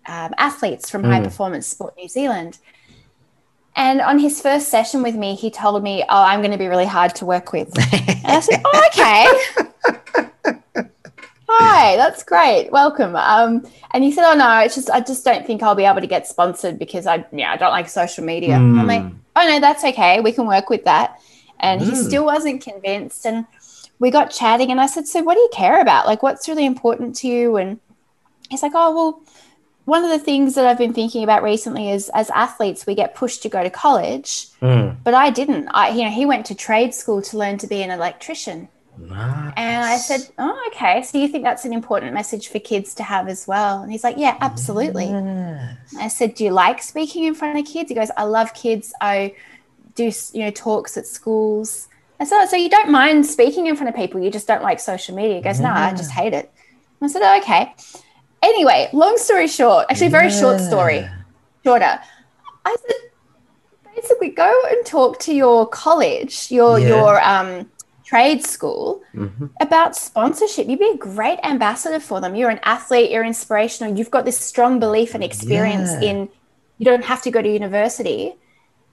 Speaker 2: um, athletes from mm. High Performance Sport New Zealand. And on his first session with me, he told me, "Oh, I'm going to be really hard to work with." and I said, "Oh, okay." Hi, that's great. Welcome. Um, and he said, "Oh no, it's just I just don't think I'll be able to get sponsored because I yeah I don't like social media." Mm. I'm like, "Oh no, that's okay. We can work with that." And mm. he still wasn't convinced. And we got chatting and I said, So what do you care about? Like, what's really important to you? And he's like, Oh, well, one of the things that I've been thinking about recently is as athletes, we get pushed to go to college, mm. but I didn't. I, you know, he went to trade school to learn to be an electrician. Nice. And I said, Oh, okay. So you think that's an important message for kids to have as well? And he's like, Yeah, absolutely. Yes. I said, Do you like speaking in front of kids? He goes, I love kids. I do, you know, talks at schools. I said, so you don't mind speaking in front of people, you just don't like social media. He goes, no, I just hate it. I said, oh, okay. Anyway, long story short, actually, very short story, shorter. I said, basically, go and talk to your college, your
Speaker 1: Yeah.
Speaker 2: your um, trade school
Speaker 1: Mm-hmm.
Speaker 2: about sponsorship. You'd be a great ambassador for them. You're an athlete. You're inspirational. You've got this strong belief and experience
Speaker 1: Yeah.
Speaker 2: in. You don't have to go to university.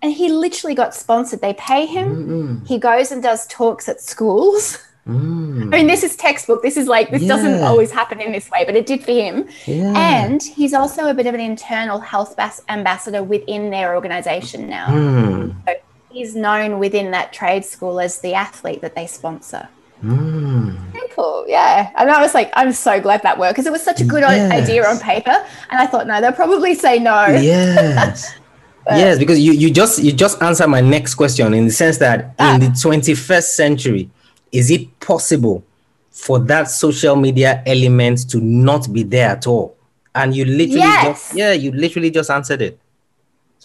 Speaker 2: And he literally got sponsored. They pay him. He goes and does talks at schools.
Speaker 1: Mm.
Speaker 2: I mean, this is textbook. This is like, this doesn't always happen in this way, but it did for him.
Speaker 1: Yeah.
Speaker 2: And he's also a bit of an internal health bas- ambassador within their organization now.
Speaker 1: Mm.
Speaker 2: So he's known within that trade school as the athlete that they sponsor.
Speaker 1: Mm.
Speaker 2: Cool, yeah. And I was like, I'm so glad that worked because it was such a good
Speaker 1: Yes.
Speaker 2: idea on paper. And I thought, no, they'll probably say no.
Speaker 1: Yes. yes, because you, you just you just answered my next question in the sense that
Speaker 2: Ah.
Speaker 1: in the 21st century, is it possible for that social media element to not be there at all? And you literally
Speaker 2: Yes.
Speaker 1: just yeah, you literally just answered it.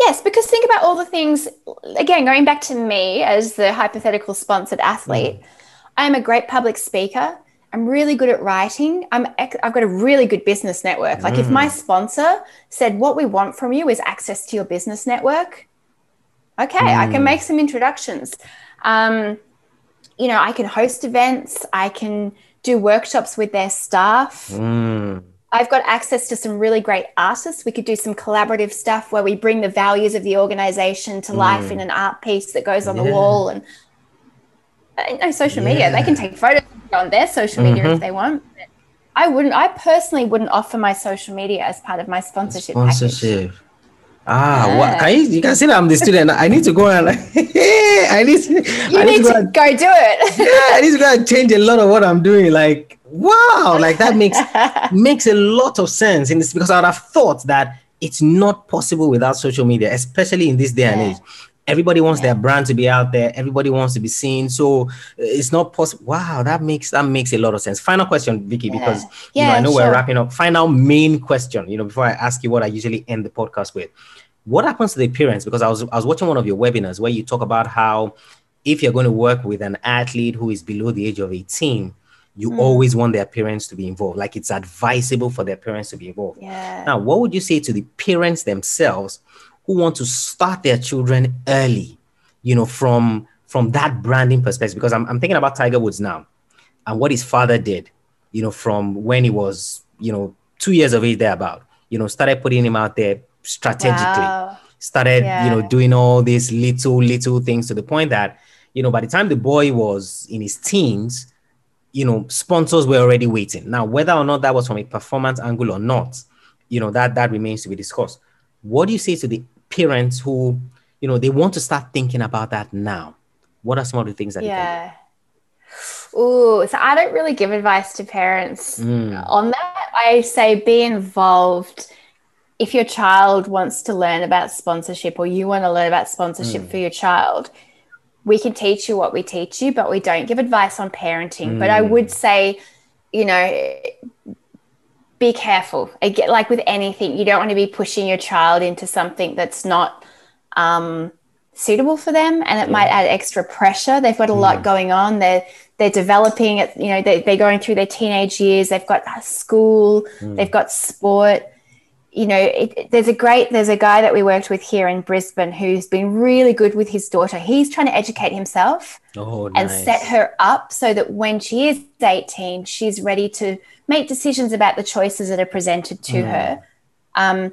Speaker 2: Yes, because think about all the things, again, going back to me as the hypothetical sponsored athlete, I'm a great public speaker. I'm really good at writing. I'm, I've got a really good business network. Like, if my sponsor said, What we want from you is access to your business network, okay, I can make some introductions. Um, you know, I can host events, I can do workshops with their staff.
Speaker 1: Mm.
Speaker 2: I've got access to some really great artists. We could do some collaborative stuff where we bring the values of the organization to life in an art piece that goes on the wall and no social media. They can take photos on their social media if they want. But I wouldn't. I personally wouldn't offer my social media as part of my sponsorship. package.
Speaker 1: Sponsorship. Ah,
Speaker 2: Yeah.
Speaker 1: what can you, you can see that I'm the student. I need to go and like I need to,
Speaker 2: You
Speaker 1: I
Speaker 2: need
Speaker 1: go
Speaker 2: to
Speaker 1: and-
Speaker 2: go do it.
Speaker 1: yeah, I need to go and change a lot of what I'm doing. Like, wow, like that makes makes a lot of sense And it's because I would have thought that it's not possible without social media, especially in this day and age. Everybody wants their brand to be out there. Everybody wants to be seen. So uh, it's not possible. Wow, that makes that makes a lot of sense. Final question, Vicky, because you know
Speaker 2: Yeah,
Speaker 1: I know we're wrapping up. Final main question. You know, before I ask you what I usually end the podcast with, what happens to the parents? Because I was I was watching one of your webinars where you talk about how if you're going to work with an athlete who is below the age of 18, you
Speaker 2: Hmm.
Speaker 1: always want their parents to be involved. Like it's advisable for their parents to be involved.
Speaker 2: yeah.
Speaker 1: Now, what would you say to the parents themselves who want to start their children early, you know, from from that branding perspective? Because I'm, I'm thinking about Tiger Woods now and what his father did, you know, from when he was, you know, two years of age thereabout, you know, started putting him out there strategically
Speaker 2: Wow.
Speaker 1: started you know doing all these little little things to the point that you know by the time the boy was in his teens you know sponsors were already waiting now whether or not that was from a performance angle or not you know that that remains to be discussed what do you say to the parents who you know they want to start thinking about that now what are some of the things that
Speaker 2: Yeah. Oh, so I don't really give advice to parents?
Speaker 1: Mm,
Speaker 2: on that. I say be involved. If your child wants to learn about sponsorship or you want to learn about sponsorship for your child, we can teach you what we teach you, but we don't give advice on parenting. But I would say, you know, be careful. Again, like with anything, you don't want to be pushing your child into something that's not um, suitable for them, and it might add extra pressure. They've got a lot going on. They're they're developing. You know, they, they're going through their teenage years. They've got school. They've got sport. You know, it, there's a great there's a guy that we worked with here in Brisbane who's been really good with his daughter. He's trying to educate himself
Speaker 1: oh
Speaker 2: and set her up so that when she is 18, she's ready to make decisions about the choices that are presented to her. Um,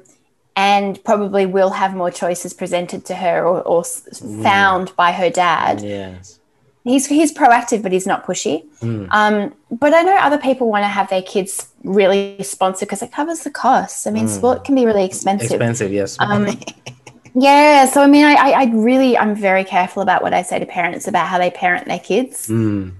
Speaker 2: and probably will have more choices presented to her or, or s found by her dad.
Speaker 1: yes
Speaker 2: He's, he's proactive, but he's not pushy. Um, but I know other people want to have their kids really sponsored because it covers the costs. I mean, sport can be really expensive.
Speaker 1: expensive yes
Speaker 2: Um, yeah, so I mean, I, I, I really, I'm very careful about what I say to parents about how they parent their kids.
Speaker 1: Mm.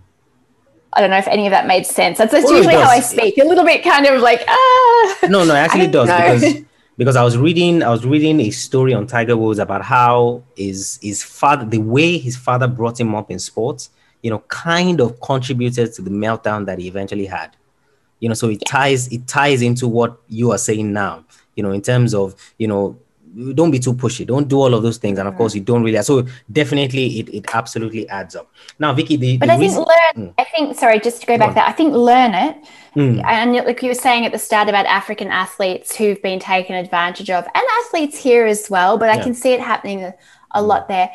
Speaker 2: I don't know if any of that made sense. That's, that's
Speaker 1: it
Speaker 2: usually how I speak. A little bit kind of like, ah.
Speaker 1: no no actually it does
Speaker 2: know.
Speaker 1: because because i was reading i was reading a story on tiger woods about how his his father the way his father brought him up in sports you know kind of contributed to the meltdown that he eventually had. You know so it ties it ties into what you are saying now you know in terms of you know don't be too pushy. Don't do all of those things. And of course, you don't really. So definitely, it, it absolutely adds up. Now, Vicky, the,
Speaker 2: but
Speaker 1: the
Speaker 2: I think
Speaker 1: reason-
Speaker 2: learn. I think sorry, just to go back
Speaker 1: on.
Speaker 2: there. I think learn it,
Speaker 1: Mm.
Speaker 2: and like you were saying at the start about African athletes who've been taken advantage of, and athletes here as well. But I
Speaker 1: Yeah.
Speaker 2: can see it happening a, a lot there.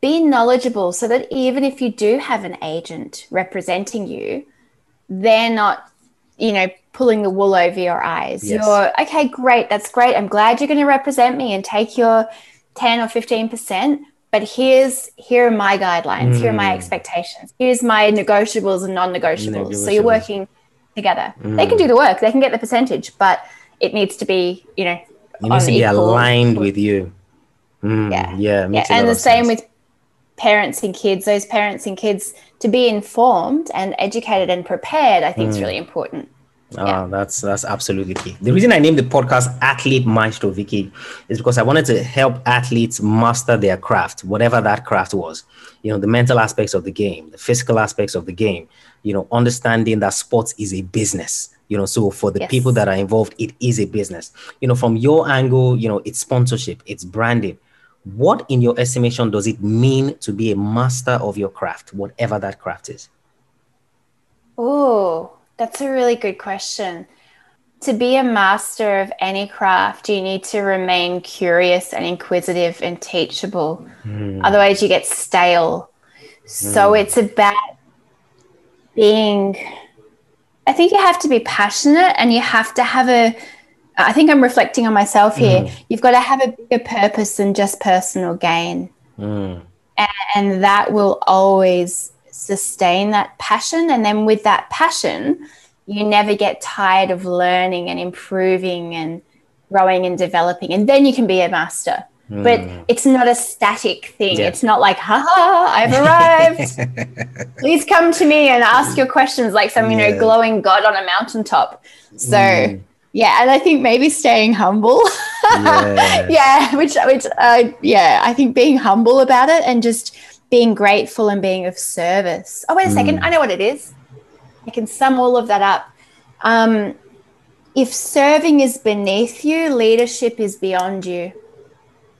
Speaker 2: Be knowledgeable so that even if you do have an agent representing you, they're not, you know, pulling the wool over your eyes.
Speaker 1: Yes.
Speaker 2: You're okay, great, that's great. I'm glad you're going to represent me and take your 10 or 15%. But here's here are my guidelines, here are my
Speaker 1: Mm.
Speaker 2: expectations, here's my negotiables and non-negotiables. So you're working together. They can do the work, they can get the percentage, but it needs to be, you know,
Speaker 1: it needs to be aligned with you. Mm,
Speaker 2: Yeah.
Speaker 1: yeah,
Speaker 2: yeah, and the same
Speaker 1: sense.
Speaker 2: with parents and kids. Those parents and kids to be informed and educated and prepared, I
Speaker 1: Mm.
Speaker 2: think is really important.
Speaker 1: Ah, that's that's absolutely key. The reason I named the podcast Athlete Maestro Vicky is because I wanted to help athletes master their craft, whatever that craft was. You know, the mental aspects of the game, the physical aspects of the game, you know, understanding that sports is a business. You know, so for the
Speaker 2: Yes.
Speaker 1: people that are involved, it is a business. You know, from your angle, you know, it's sponsorship, it's branding. What in your estimation does it mean to be a master of your craft, whatever that craft is?
Speaker 2: Oh, that's a really good question. To be a master of any craft, you need to remain curious and inquisitive and teachable. Hmm. Otherwise, you get stale. So hmm. it's about being, I think you have to be passionate and you have to have a, I think I'm reflecting on myself here. Hmm. You've got to have a bigger purpose than just personal gain
Speaker 1: Mm,
Speaker 2: and that will always sustain that passion and then with that passion you never get tired of learning and improving and growing and developing and then you can be a master but it's not a static thing
Speaker 1: Hmm. Yeah.
Speaker 2: it's not like ha ha i've arrived please come to me and ask your questions like some you know
Speaker 1: Yeah. Hmm.
Speaker 2: glowing god on a mountaintop so yeah and i think maybe staying humble
Speaker 1: Yeah.
Speaker 2: yeah which which uh, yeah i think being humble about it and just being grateful and being of service oh wait a second i know what it is i can sum all of that up um, if serving is beneath you leadership is beyond you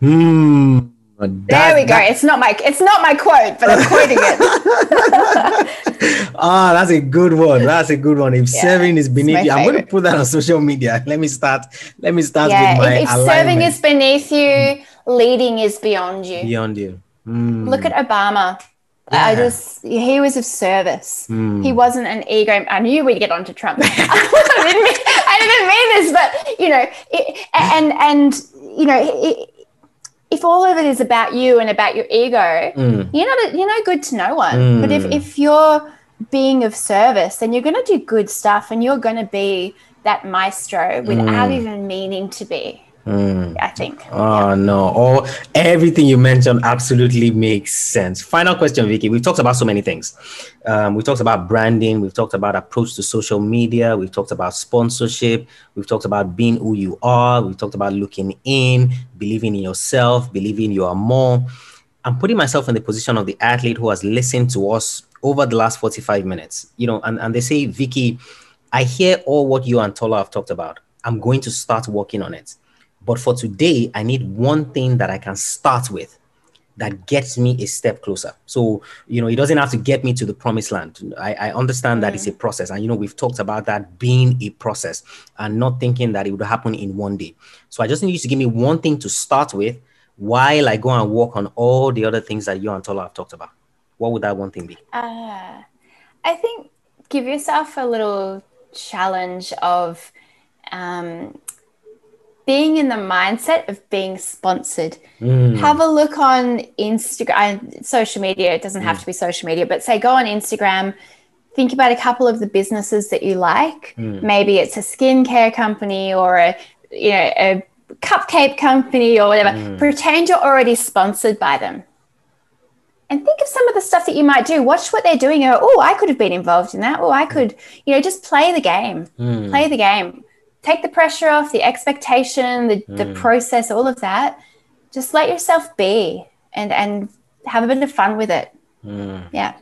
Speaker 1: Hmm.
Speaker 2: there we go
Speaker 1: that-
Speaker 2: it's not my it's not my quote but i'm quoting it
Speaker 1: ah, that's a good one. That's a good one. If
Speaker 2: Yeah,
Speaker 1: serving is beneath you, I'm going to put that on social media. Let me start. Let me start
Speaker 2: yeah
Speaker 1: with my
Speaker 2: if, if serving is beneath you leading is beyond you
Speaker 1: beyond you. Hmm.
Speaker 2: Look at Obama.
Speaker 1: Yeah.
Speaker 2: I just he was of service.
Speaker 1: Hmm.
Speaker 2: He wasn't an ego. I knew we'd get onto Trump. I, didn't mean, I didn't mean this, but you know, it, and and you know, it, if all of it is about you and about your ego,
Speaker 1: Hmm.
Speaker 2: you're not you're no good to no one. But if
Speaker 1: Mm.
Speaker 2: if you're being of service, then you're going to do good stuff, and you're going to be that maestro without
Speaker 1: Mm.
Speaker 2: even meaning to be.
Speaker 1: Hmm.
Speaker 2: I think.
Speaker 1: Oh no! All everything you mentioned absolutely makes sense. Final question, Vicky. We've talked about so many things. Um, we talked about branding. We've talked about approach to social media. We've talked about sponsorship. We've talked about being who you are. We've talked about looking in, believing in yourself, believing you are more. I'm putting myself in the position of the athlete who has listened to us over the last 45 minutes. You know, and, and they say, Vicky, I hear all what you and Tola have talked about. I'm going to start working on it. But for today, I need one thing that I can start with that gets me a step closer. So, you know, it doesn't have to get me to the promised land. I, I understand that it's a process. And, you know, we've talked about that being a process and not thinking that it would happen in one day. So I just need you to give me one thing to start with while I go and work on all the other things that you and Tola have talked about. What would that one thing be?
Speaker 2: Uh, I think give yourself a little challenge of um, being in the mindset of being sponsored.
Speaker 1: Mm.
Speaker 2: Have a look on Instagram, social media. It doesn't
Speaker 1: Mm.
Speaker 2: have to be social media, but say go on Instagram. Think about a couple of the businesses that you like.
Speaker 1: Mm.
Speaker 2: Maybe it's a skincare company or a you know a cupcake company or whatever.
Speaker 1: Mm.
Speaker 2: Pretend you're already sponsored by them and think of some of the stuff that you might do. Watch what they're doing. Oh, I could have been involved in that. Oh, I could, you know, just play the game.
Speaker 1: Mm.
Speaker 2: Play the game. Take the pressure off, the expectation, the, the process, all of that. Just let yourself be and and have a bit of fun with it.
Speaker 1: Mm.
Speaker 2: Yeah.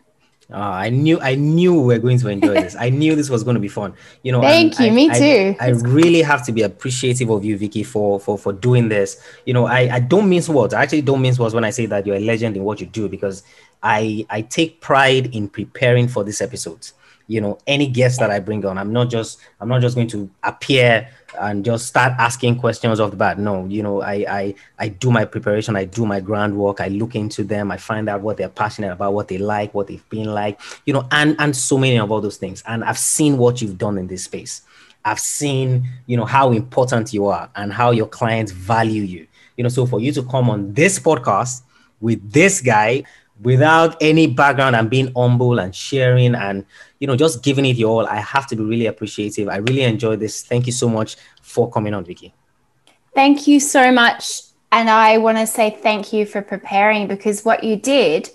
Speaker 1: Uh, I knew I knew we were going to enjoy this. I knew this was going to be fun. You know,
Speaker 2: thank you.
Speaker 1: I,
Speaker 2: me
Speaker 1: I,
Speaker 2: too.
Speaker 1: I, I, really have to be appreciative of you, Vicky, for for for doing this. You know, I I don't mince words. I actually don't mince words when I say that you're a legend in what you do because I I take pride in preparing for these episodes you know any guest that i bring on. I'm not just i'm not just going to appear and just start asking questions off the bat. No you know i i i do my preparation. I do my groundwork. I look into them. I find out what they're passionate about what they like what they've been like you know and and so many of all those things. And i've seen what you've done in this space. I've seen you know how important you are and how your clients value you. You know so for you to come on this podcast with this guy without any background and being humble and sharing and you know just giving it your all i have to be really appreciative. I really enjoy this. Thank you so much for coming on vicky.
Speaker 2: Thank you so much. And i want to say thank you for preparing because what you did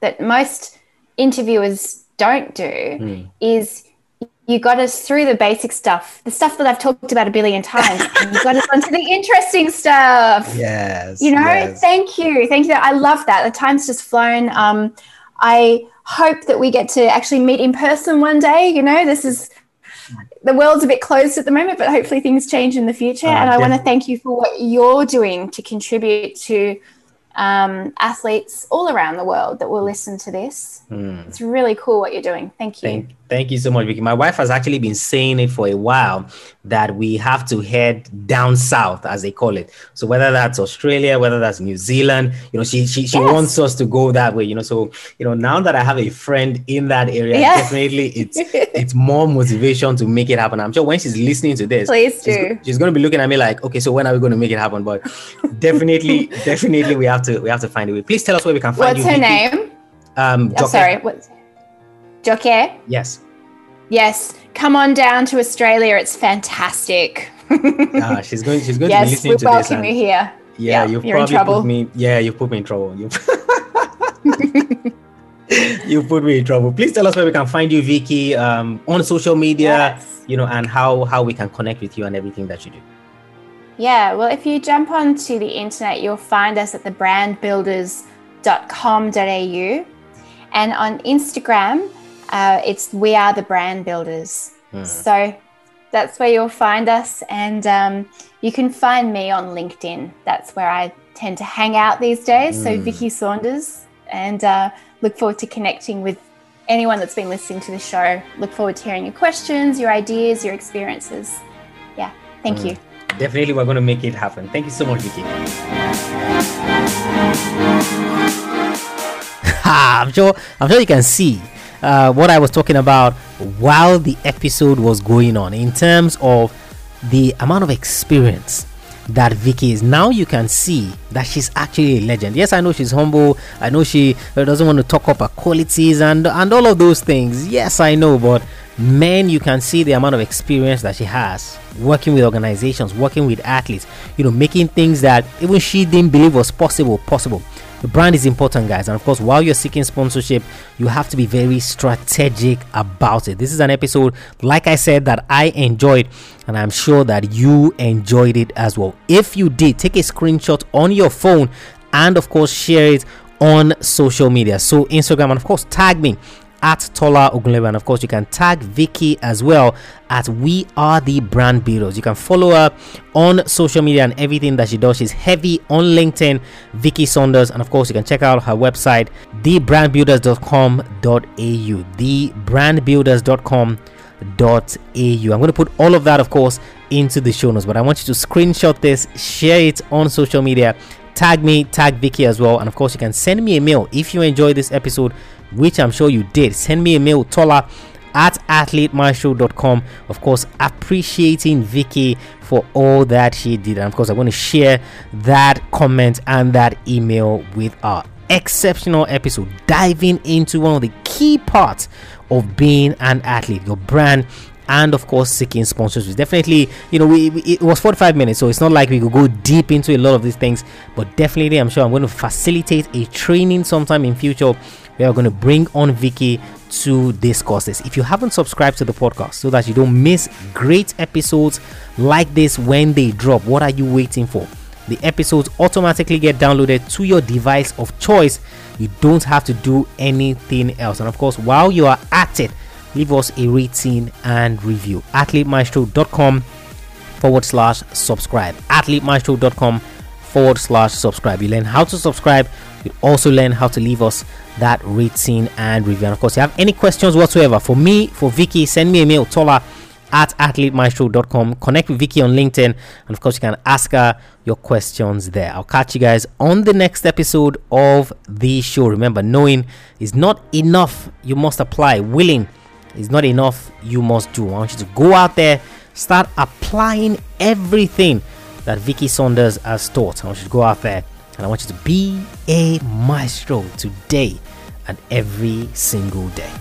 Speaker 2: that most interviewers don't do mm. is you got us through the basic stuff, the stuff that I've talked about a billion times, and you got us onto the interesting stuff.
Speaker 1: Yes.
Speaker 2: You know,
Speaker 1: yes.
Speaker 2: thank you. Thank you. I love that. The time's just flown. Um, I hope that we get to actually meet in person one day. You know, this is the world's a bit closed at the moment, but hopefully things change in the future. Uh, and I want to thank you for what you're doing to contribute to um, athletes all around the world that will listen to this. Mm. It's really cool what you're doing. Thank you.
Speaker 1: Thank, thank you so much, Vicky. My wife has actually been saying it for a while that we have to head down south, as they call it. So whether that's Australia, whether that's New Zealand, you know, she she, she yes. wants us to go that way. You know, so you know, now that I have a friend in that area, yeah. definitely it's it's more motivation to make it happen. I'm sure when she's listening to this,
Speaker 2: please do.
Speaker 1: She's, she's going to be looking at me like, okay, so when are we going to make it happen? But definitely, definitely, we have to we have to find a way. Please tell us where we can find
Speaker 2: What's
Speaker 1: you.
Speaker 2: What's her name?
Speaker 1: Um,
Speaker 2: oh, sorry, what's Joke?
Speaker 1: Yes.
Speaker 2: Yes, come on down to Australia. It's fantastic.
Speaker 1: ah, she's going. She's going yes, to be listening to this.
Speaker 2: Yes, we welcome you here.
Speaker 1: Yeah, you've probably put me. Yeah, you've put me in trouble. You. you put me in trouble. Please tell us where we can find you, Vicky, um, on social media. Yes. You know, and how how we can connect with you and everything that you do.
Speaker 2: Yeah, well, if you jump onto the internet, you'll find us at thebrandbuilders.com.au. And on Instagram, uh, it's We Are the Brand Builders. Mm. So that's where you'll find us. And um, you can find me on LinkedIn. That's where I tend to hang out these days. Mm. So hmm. Vicky Saunders. And uh, look forward to connecting with anyone that's been listening to the show. Look forward to hearing your questions, your ideas, your experiences. Yeah, thank mm. you
Speaker 1: definitely we're going to make it happen. Thank you so much, Vicky. I'm sure. I'm sure you can see uh, what I was talking about while the episode was going on in terms of the amount of experience that Vicky is. Now you can see that she's actually a legend. Yes, I know she's humble. I know she doesn't want to talk up her qualities and and all of those things. Yes, I know, but man, you can see the amount of experience that she has working with organizations, working with athletes, you know, making things that even she didn't believe was possible possible. The brand is important, guys, and of course, while you're seeking sponsorship, you have to be very strategic about it. This is an episode, like I said, that I enjoyed, and I'm sure that you enjoyed it as well. If you did, take a screenshot on your phone and, of course, share it on social media. So, Instagram, and of course, tag me at Tola Ogunlebe. And of course, you can tag Vicky as well at We Are the Brand Builders. You can follow her on social media and everything that she does. She's heavy on LinkedIn, Vicky Saunders. And of course, you can check out her website, thebrandbuilders.com.au. Thebrandbuilders.com.au. I'm going to put all of that, of course, into the show notes, but I want you to screenshot this, share it on social media tag me tag vicky as well and of course you can send me a mail if you enjoy this episode which I'm sure you did. Send me a mail, Tola at athletemaestro.com. Of course, appreciating Vicky for all that she did. And of course, I'm going to share that comment and that email with our exceptional episode, diving into one of the key parts of being an athlete, your brand. And of course, seeking sponsors. Definitely, you know, we, we, it was 45 minutes, so it's not like we could go deep into a lot of these things. But definitely, I'm sure I'm going to facilitate a training sometime in future we are going to bring on Vicky to discuss this. If you haven't subscribed to the podcast so that you don't miss great episodes like this when they drop, what are you waiting for? The episodes automatically get downloaded to your device of choice. You don't have to do anything else. And of course, while you are at it, leave us a rating and review. AthleteMaestro.com forward slash subscribe. AthleteMaestro.com forward slash subscribe. You learn how to subscribe. You also learn how to leave us that rating and review. And of course, you have any questions whatsoever for me, for Vicky, send me a mail, Tola at athletemaestro.com. Connect with Vicky on LinkedIn. And of course, you can ask her your questions there. I'll catch you guys on the next episode of the show. Remember, knowing is not enough. You must apply. Willing is not enough. You must do. I want you to go out there, start applying everything that Vicky Saunders has taught. I want you to go out there and I want you to be a maestro today and every single day.